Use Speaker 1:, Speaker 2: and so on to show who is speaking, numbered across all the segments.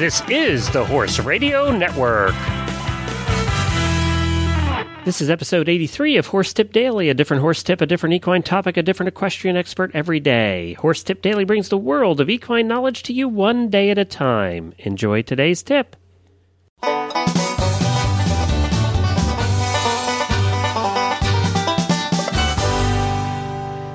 Speaker 1: This is the Horse Radio Network. This is episode 83 of Horse Tip Daily, a different horse tip, a different equine topic, a different equestrian expert every day. Horse Tip Daily brings the world of equine knowledge to you one day at a time. Enjoy today's tip.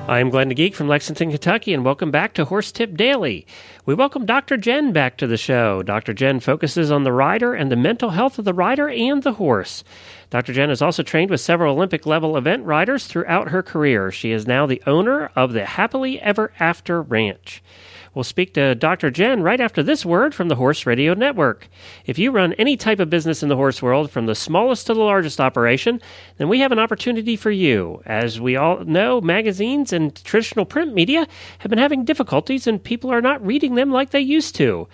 Speaker 1: I'm Glenn the Geek from Lexington, Kentucky, and welcome back to Horse Tip Daily. We welcome Dr. Jenn back to the show. Dr. Jenn focuses on the rider and the mental health of the rider and the horse. Dr. Jenn has also trained with several Olympic level event riders throughout her career. She is now the owner of the Happily Ever After Ranch. We'll speak to Dr. Jenn right after this word from the Horse Radio Network. If you run any type of business in the horse world, from the smallest to the largest operation, then we have an opportunity for you. As we all know, magazines and traditional print media have been having difficulties and people are not reading them like they used to.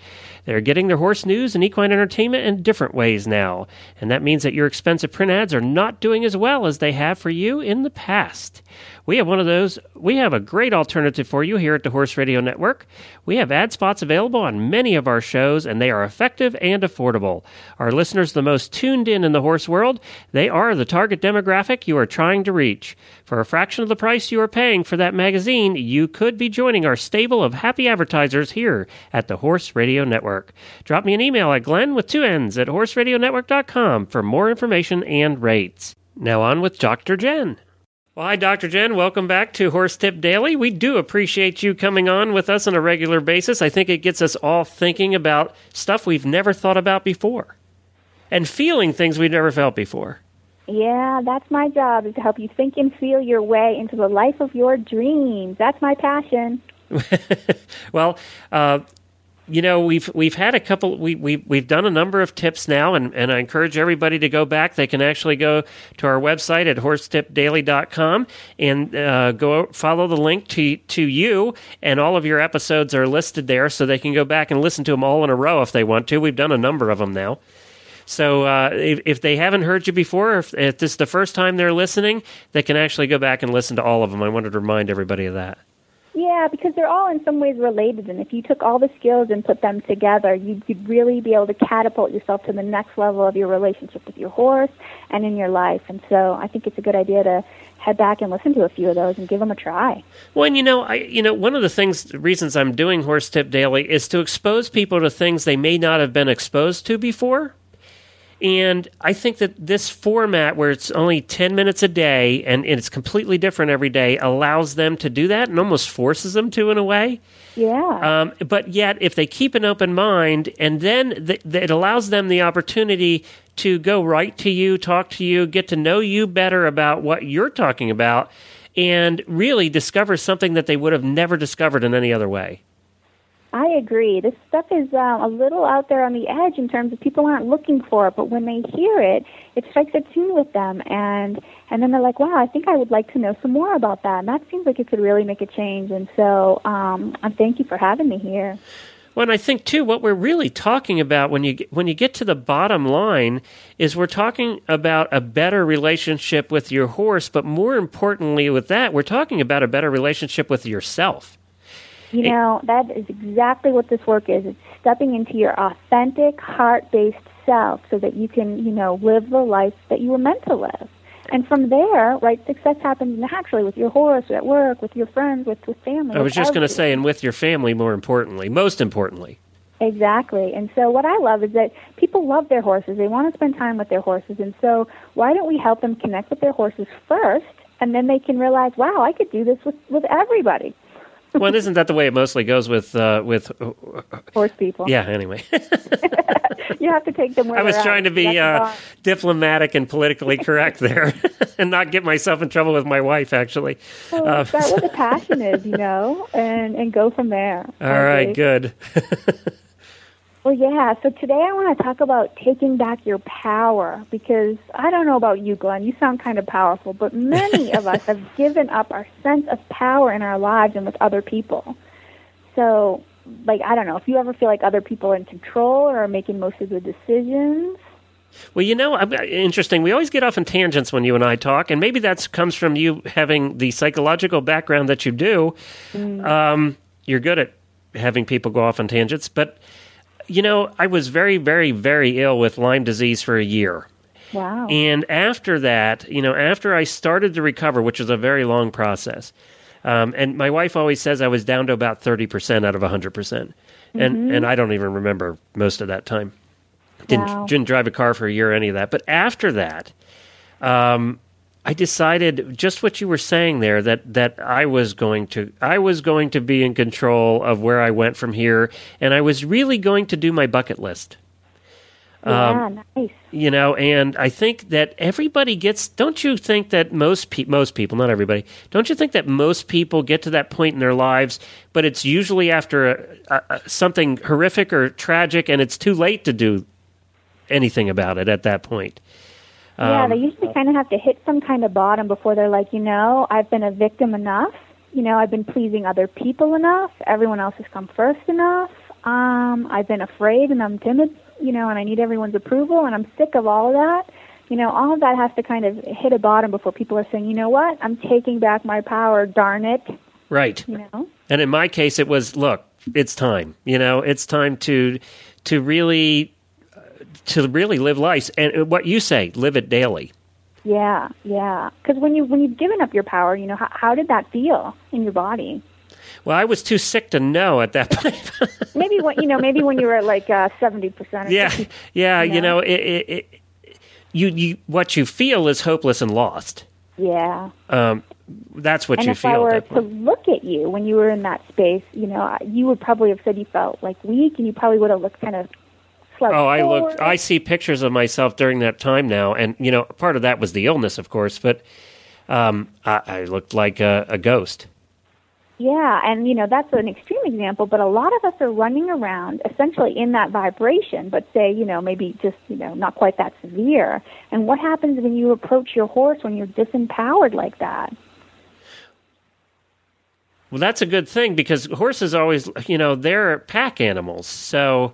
Speaker 1: They're getting their horse news and equine entertainment in different ways now, and that means that your expensive print ads are not doing as well as they have for you in the past. We have one of those. We have a great alternative for you here at the Horse Radio Network. We have ad spots available on many of our shows, and they are effective and affordable. Our listeners, the most tuned in in the horse world, they are the target demographic you are trying to reach. For a fraction of the price you are paying for that magazine, you could be joining our stable of happy advertisers here at the Horse Radio Network. Drop me an email at glenn with two N's at horseradionetwork.com for more information and rates. Now on with Dr. Jenn. Well, hi, Dr. Jenn. Welcome back to Horse Tip Daily. We do appreciate you coming on with us on a regular basis. I think it gets us all thinking about stuff we've never thought about before and feeling things we've never felt before.
Speaker 2: Yeah, that's my job is to help you think and feel your way into the life of your dreams. That's my passion.
Speaker 1: well, uh, you know we've we've had a couple we, we we've done a number of tips now and, and I encourage everybody to go back. They can actually go to our website at horsetipdaily.com and uh, go follow the link to to you and all of your episodes are listed there so they can go back and listen to them all in a row if they want to. We've done a number of them now. So uh, if, if they haven't heard you before if, if this is the first time they're listening they can actually go back and listen to all of them I wanted to remind everybody of that
Speaker 2: yeah, because they're all in some ways related, and if you took all the skills and put them together, you'd, you'd really be able to catapult yourself to the next level of your relationship with your horse and in your life. And so, I think it's a good idea to head back and listen to a few of those and give them a try.
Speaker 1: Well, and you know, I you know, one of the things reasons I'm doing Horse Tip Daily is to expose people to things they may not have been exposed to before. And I think that this format, where it's only 10 minutes a day and, and, it's completely different every day, allows them to do that and almost forces them to in a way.
Speaker 2: Yeah.
Speaker 1: Um, but yet, if they keep an open mind, and then th- th- it allows them the opportunity to go right to you, talk to you, get to know you better about what you're talking about, and really discover something that they would have never discovered in any other way.
Speaker 2: I agree. This stuff is uh, a little out there on the edge in terms of people aren't looking for it, but when they hear it, it strikes a tune with them, and and then they're like, "Wow, I think I would like to know some more about that." And that seems like it could really make a change. And so, um, and thank you for having me here.
Speaker 1: Well, and I think too, what we're really talking about when you when you get to the bottom line is we're talking about a better relationship with your horse, but more importantly, with that, we're talking about a better relationship with yourself.
Speaker 2: You know, that is exactly what this work is. It's stepping into your authentic, heart based self so that you can, you know, live the life that you were meant to live. And from there, right, success happens naturally with your horse, at work, with your friends, with, with family.
Speaker 1: I was just going to say, and with your family, more importantly, most importantly.
Speaker 2: Exactly. And so what I love is that people love their horses. They want to spend time with their horses. And so why don't we help them connect with their horses first? And then they can realize, wow, I could do this with, with everybody
Speaker 1: well, isn't that the way it mostly goes with uh, with
Speaker 2: horse people?
Speaker 1: Yeah. Anyway,
Speaker 2: you have to take them.
Speaker 1: I was trying
Speaker 2: to
Speaker 1: be uh, diplomatic and politically correct there, and not get myself in trouble with my wife. Actually,
Speaker 2: well, uh, that's what the passion is, you know, and and go from there.
Speaker 1: All right, good.
Speaker 2: Well, yeah. So today I want to talk about taking back your power because I don't know about you, Glenn. You sound kind of powerful, but many of us have given up our sense of power in our lives and with other people. So, like, I don't know if you ever feel like other people are in control or are making most of the decisions.
Speaker 1: Well, you know, interesting. We always get off in tangents when you and I talk, and maybe that comes from you having the psychological background that you do. Mm. Um, you're good at having people go off on tangents, but you know, I was very, very, very ill with Lyme disease for a year.
Speaker 2: Wow.
Speaker 1: And after that, you know, after I started to recover, which was a very long process, um, and my wife always says I was down to about 30% out of 100%. And, and I don't even remember most of that time. Didn't,
Speaker 2: Wow.
Speaker 1: didn't drive a car for a year or any of that. But after that, um, I decided just what you were saying there that that I was going to I was going to be in control of where I went from here, and I was really going to do my bucket list.
Speaker 2: yeah,
Speaker 1: um,
Speaker 2: nice.
Speaker 1: You know, and I think that everybody gets. Don't you think that most pe- most people, not everybody, don't you think that most people get to that point in their lives, but it's usually after a, a, a, something horrific or tragic, and it's too late to do anything about it at that point.
Speaker 2: Yeah,
Speaker 1: Um,
Speaker 2: they usually kind of have to hit some kind of bottom before they're like, you know, I've been a victim enough. You know, I've been pleasing other people enough. Everyone else has come first enough. Um, I've been afraid and I'm timid, you know, and I need everyone's approval and I'm sick of all of that. You know, all of that has to kind of hit a bottom before people are saying, you know what, I'm taking back my power, darn it.
Speaker 1: Right.
Speaker 2: You know?
Speaker 1: And in my case, it was look, it's time. You know, it's time to to really uh, to really live life. And what you say, live it daily.
Speaker 2: Yeah, yeah. Because when you when you've given up your power, you know, how, how did that feel in your body?
Speaker 1: Well, I was too sick to know at that point.
Speaker 2: Maybe when you know, maybe when you were at like uh, seventy percent.
Speaker 1: yeah, yeah. You
Speaker 2: know?
Speaker 1: know, it, it, it, you you what you feel is hopeless and lost.
Speaker 2: Yeah.
Speaker 1: Um, that's what
Speaker 2: and
Speaker 1: you
Speaker 2: if
Speaker 1: feel.
Speaker 2: I were to look at you when you were in that space, you know, you would probably have said you felt like weak, and you probably would have looked kind of slouched
Speaker 1: Oh, I
Speaker 2: forward.
Speaker 1: looked. I see pictures of myself during that time now, and you know, part of that was the illness, of course, but um, I, I looked like a, a ghost.
Speaker 2: Yeah, and you know that's an extreme example, but a lot of us are running around essentially in that vibration, but say you know maybe just you know not quite that severe. And what happens when you approach your horse when you're disempowered like that?
Speaker 1: Well, that's a good thing because horses always, you know, they're pack animals. So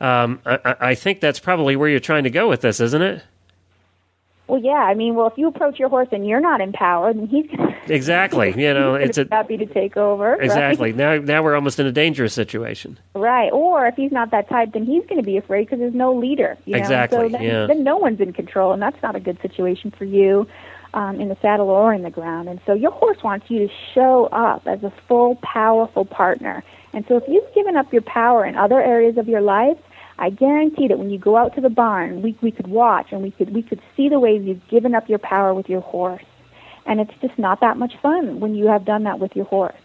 Speaker 1: um, I, I- I think that's probably where you're trying to go with this, isn't it?
Speaker 2: Well, yeah, I mean, well, if you approach your horse and you're not empowered, then he's gonna,
Speaker 1: Exactly. You know, it's a
Speaker 2: happy to take over. right?
Speaker 1: exactly now. Now we're almost in a dangerous situation.
Speaker 2: Right. Or if he's not that type, then he's going to be afraid because there's no leader. You know?
Speaker 1: Exactly,
Speaker 2: So then,
Speaker 1: yeah.
Speaker 2: then no one's in control, and that's not a good situation for you um, in the saddle or in the ground. And so your horse wants you to show up as a full, powerful partner. And so if you've given up your power in other areas of your life, I guarantee that when you go out to the barn, we we could watch and we could we could see the ways you've given up your power with your horse. And it's just not that much fun when you have done that with your horse.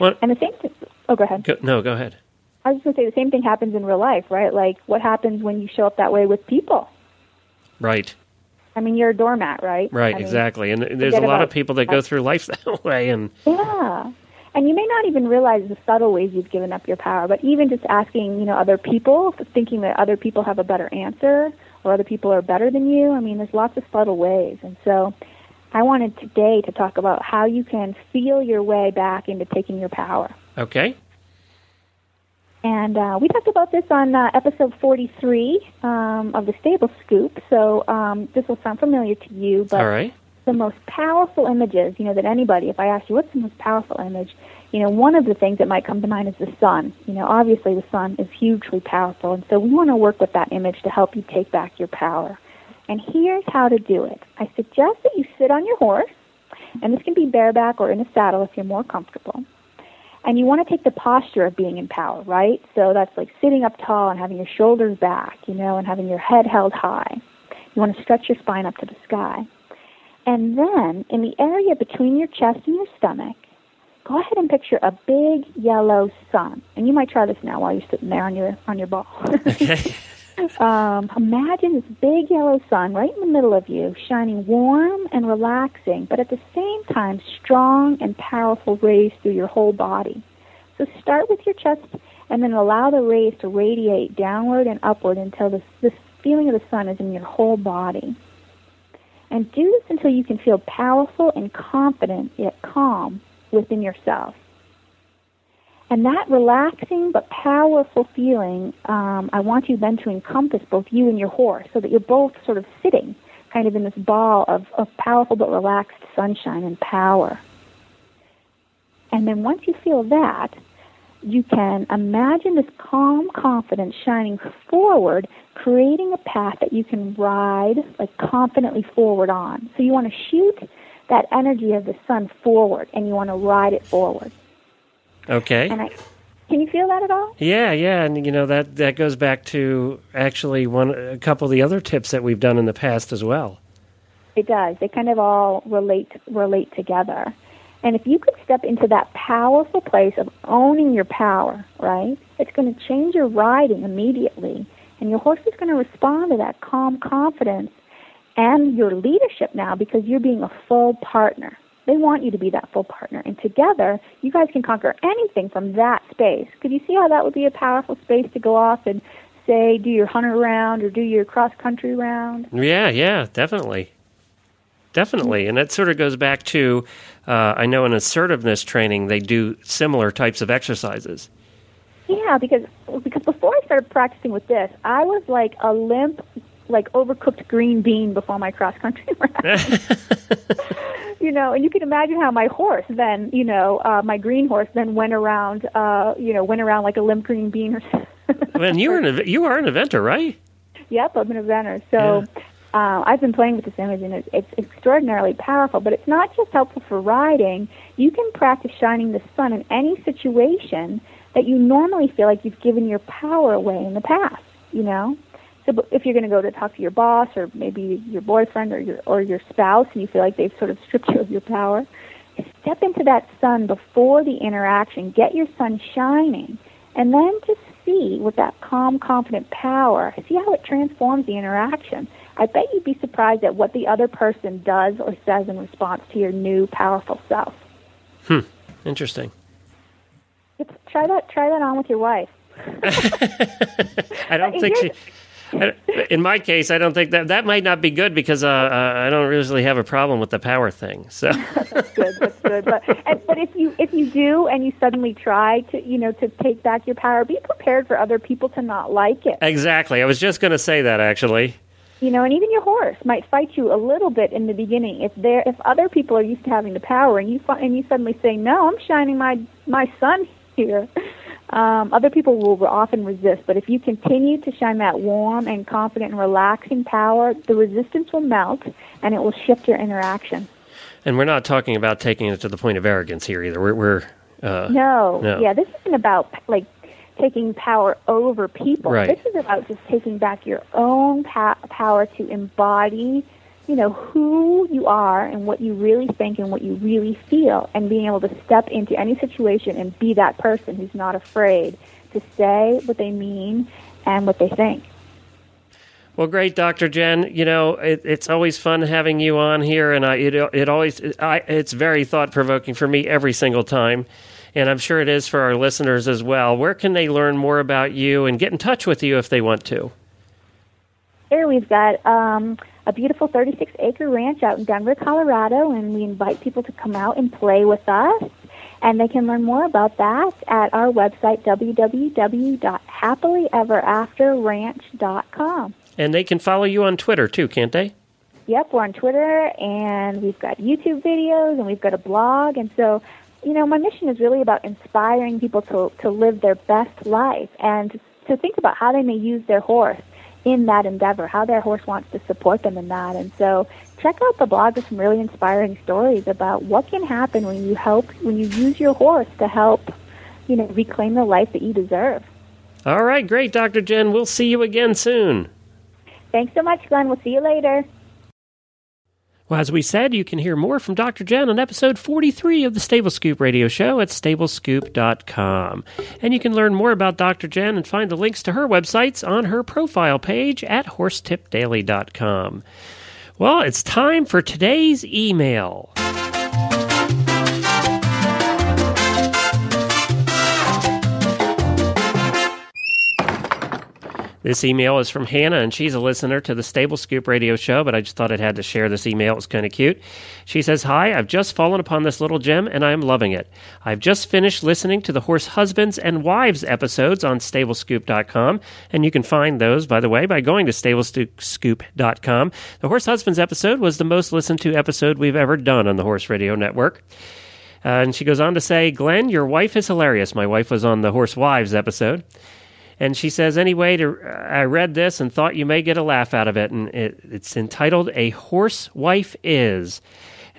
Speaker 1: Well,
Speaker 2: And the same thing. Oh, go ahead.
Speaker 1: go, no, go ahead.
Speaker 2: I was just going to say the same thing happens in real life, right? Like what happens when you show up that way with people?
Speaker 1: Right,
Speaker 2: I mean, you're a doormat, right?
Speaker 1: right,
Speaker 2: I mean,
Speaker 1: exactly. And there's a lot of people that go through life that way, and
Speaker 2: Yeah. And you may not even realize the subtle ways you've given up your power, but even just asking, you know, other people, thinking that other people have a better answer or other people are better than you, I mean, there's lots of subtle ways. And so I wanted today to talk about how you can feel your way back into taking your power.
Speaker 1: okay,
Speaker 2: And uh, we talked about this on uh, episode 43 um, of the Stable Scoop, so um, this will sound familiar to you. But
Speaker 1: all right,
Speaker 2: the most powerful images, you know, that anybody, if I ask you what's the most powerful image, you know, one of the things that might come to mind is the sun. You know, obviously the sun is hugely powerful, and so we want to work with that image to help you take back your power. And here's how to do it. I suggest that you sit on your horse, and this can be bareback or in a saddle if you're more comfortable. And you want to take the posture of being in power, right? So that's like sitting up tall and having your shoulders back, you know, and having your head held high. You want to stretch your spine up to the sky. And then in the area between your chest and your stomach, go ahead and picture a big yellow sun. And you might try this now while you're sitting there on your on your ball.
Speaker 1: okay,
Speaker 2: um, imagine this big yellow sun right in the middle of you, shining warm and relaxing, but at the same time strong and powerful rays through your whole body. So start with your chest and then allow the rays to radiate downward and upward until this, this feeling of the sun is in your whole body. And do this until you can feel powerful and confident yet calm within yourself. And that relaxing but powerful feeling, um, I want you then to encompass both you and your horse so that you're both sort of sitting kind of in this ball of, of powerful but relaxed sunshine and power. And then once you feel that, you can imagine this calm confidence shining forward, creating a path that you can ride like confidently forward on. So you want to shoot that energy of the sun forward and you want to ride it forward.
Speaker 1: Okay.
Speaker 2: And I can you feel that at all?
Speaker 1: Yeah, yeah, and you know that that goes back to actually one a couple of the other tips that we've done in the past as well.
Speaker 2: It does. They kind of all relate relate together. And if you could step into that powerful place of owning your power, right? It's going to change your riding immediately. And your horse is going to respond to that calm confidence and your leadership now because you're being a full partner. They want you to be that full partner. And together, you guys can conquer anything from that space. Could you see how that would be a powerful space to go off and say, do your hunter round or do your cross country round?
Speaker 1: Yeah, yeah, definitely. Definitely. And that sort of goes back to uh, I know in assertiveness training, they do similar types of exercises.
Speaker 2: Yeah, because because before I started practicing with this, I was like a limp, like overcooked green bean before my cross country round. you know, and you can imagine how my horse then, you know, uh, my green horse then went around, uh, you know, went around like a limp green bean. Or
Speaker 1: and you were an you are an eventer, right?
Speaker 2: Yep, I'm an eventer. So
Speaker 1: Yeah.
Speaker 2: Uh, I've been playing with this image, and it's, it's extraordinarily powerful. But it's not just helpful for riding. You can practice shining the sun in any situation that you normally feel like you've given your power away in the past. You know. So if you're going to go to talk to your boss, or maybe your boyfriend, or your or your spouse, and you feel like they've sort of stripped you of your power, step into that sun before the interaction. Get your sun shining, and then just see with that calm, confident power. See how it transforms the interaction. I bet you'd be surprised at what the other person does or says in response to your new, powerful self. Hmm.
Speaker 1: Interesting.
Speaker 2: It's, try that. Try that on with your wife.
Speaker 1: I don't think she. I- In my case, I don't think that that might not be good because uh, uh, I don't really have a problem with the power thing. So
Speaker 2: That's good. That's good. But and, but if you if you do and you suddenly try to you know to take back your power, be prepared for other people to not like it.
Speaker 1: exactly, I was just going to say that actually.
Speaker 2: You know, and even your horse might fight you a little bit in the beginning. If there, if other people are used to having the power, and you and you suddenly say, "No, I'm shining my my sun here," um, other people will often resist. But if you continue to shine that warm and confident and relaxing power, the resistance will melt, and it will shift your interaction.
Speaker 1: And we're not talking about taking it to the point of arrogance here either. We're, we're uh,
Speaker 2: No,
Speaker 1: No.
Speaker 2: yeah, this isn't about like taking power over people.
Speaker 1: Right.
Speaker 2: This is about just taking back your own pa- power to embody, you know, who you are and what you really think and what you really feel, and being able to step into any situation and be that person who's not afraid to say what they mean and what they think.
Speaker 1: Well, great, Doctor Jenn. You know, it, it's always fun having you on here, and I, it it always I, it's very thought provoking for me every single time, and I'm sure it is for our listeners as well. Where can they learn more about you and get in touch with you if they want to?
Speaker 2: Here we've got um, a beautiful 36 acre ranch out in Denver, Colorado, and we invite people to come out and play with us. And they can learn more about that at our website, www.happilyeverafterranch.com.
Speaker 1: And they can follow you on Twitter too, can't they?
Speaker 2: Yep, we're on Twitter, and we've got YouTube videos, and we've got a blog. And so, you know, my mission is really about inspiring people to, to live their best life and to think about how they may use their horse in that endeavor, how their horse wants to support them in that. And so, check out the blog with some really inspiring stories about what can happen when you help, when you use your horse to help, you know, reclaim the life that you deserve.
Speaker 1: All right, great, Dr. Jenn. We'll see you again soon.
Speaker 2: Thanks so much, Glenn. We'll see you later.
Speaker 1: Well, as we said, you can hear more from Dr. Jenn on episode 43 of the Stable Scoop radio show at stablescoop.com. And you can learn more about Dr. Jenn and find the links to her websites on her profile page at horsetipdaily.com. Well, it's time for today's email. This email is from Hannah, and she's a listener to the Stable Scoop radio show, but I just thought I'd had to share this email. It was kind of cute. She says, Hi, I've just fallen upon this little gem, and I'm loving it. I've just finished listening to the Horse Husbands and Wives episodes on stablescoop.com, and you can find those, by the way, by going to stablescoop.com. The Horse Husbands episode was the most listened to episode we've ever done on the Horse Radio Network. Uh, and she goes on to say, Glenn, your wife is hilarious. My wife was on the Horse Wives episode. And she says, anyway, to, uh, I read this and thought you may get a laugh out of it. And it, it's entitled A Horse Wife Is.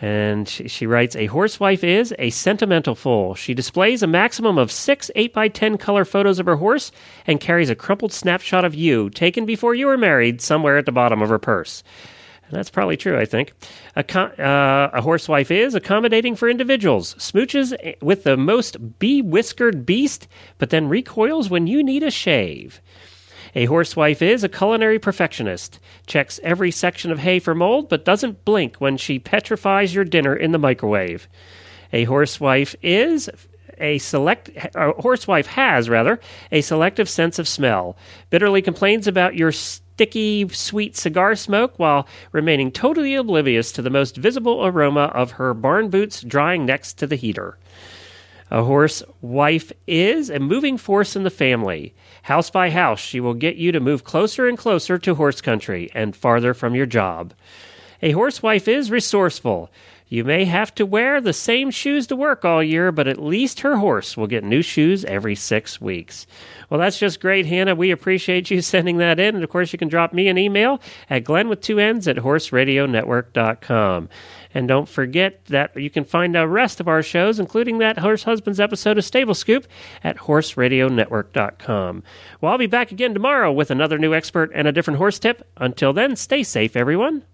Speaker 1: And she, she writes, A horsewife is a sentimental fool. She displays a maximum of six 8 by 10 color photos of her horse and carries a crumpled snapshot of you, taken before you were married, somewhere at the bottom of her purse. And that's probably true, I think. A, uh, a horsewife is accommodating for individuals, smooches with the most be whiskered beast, but then recoils when you need a shave. A horsewife is a culinary perfectionist, checks every section of hay for mold, but doesn't blink when she petrifies your dinner in the microwave. A horsewife is a select a horsewife has rather a selective sense of smell. Bitterly complains about your sticky sweet cigar smoke while remaining totally oblivious to the most visible aroma of her barn boots drying next to the heater. A horse wife is a moving force in the family. House by house, she will get you to move closer and closer to horse country and farther from your job. A horsewife is resourceful. You may have to wear the same shoes to work all year, but at least her horse will get new shoes every six weeks. Well, that's just great, Hannah. We appreciate you sending that in. And of course, you can drop me an email at glenn with two N's at horseradionetwork.com. And don't forget that you can find the rest of our shows, including that Horse Husbands episode of Stable Scoop, at horseradionetwork.com. Well, I'll be back again tomorrow with another new expert and a different horse tip. Until then, stay safe, everyone.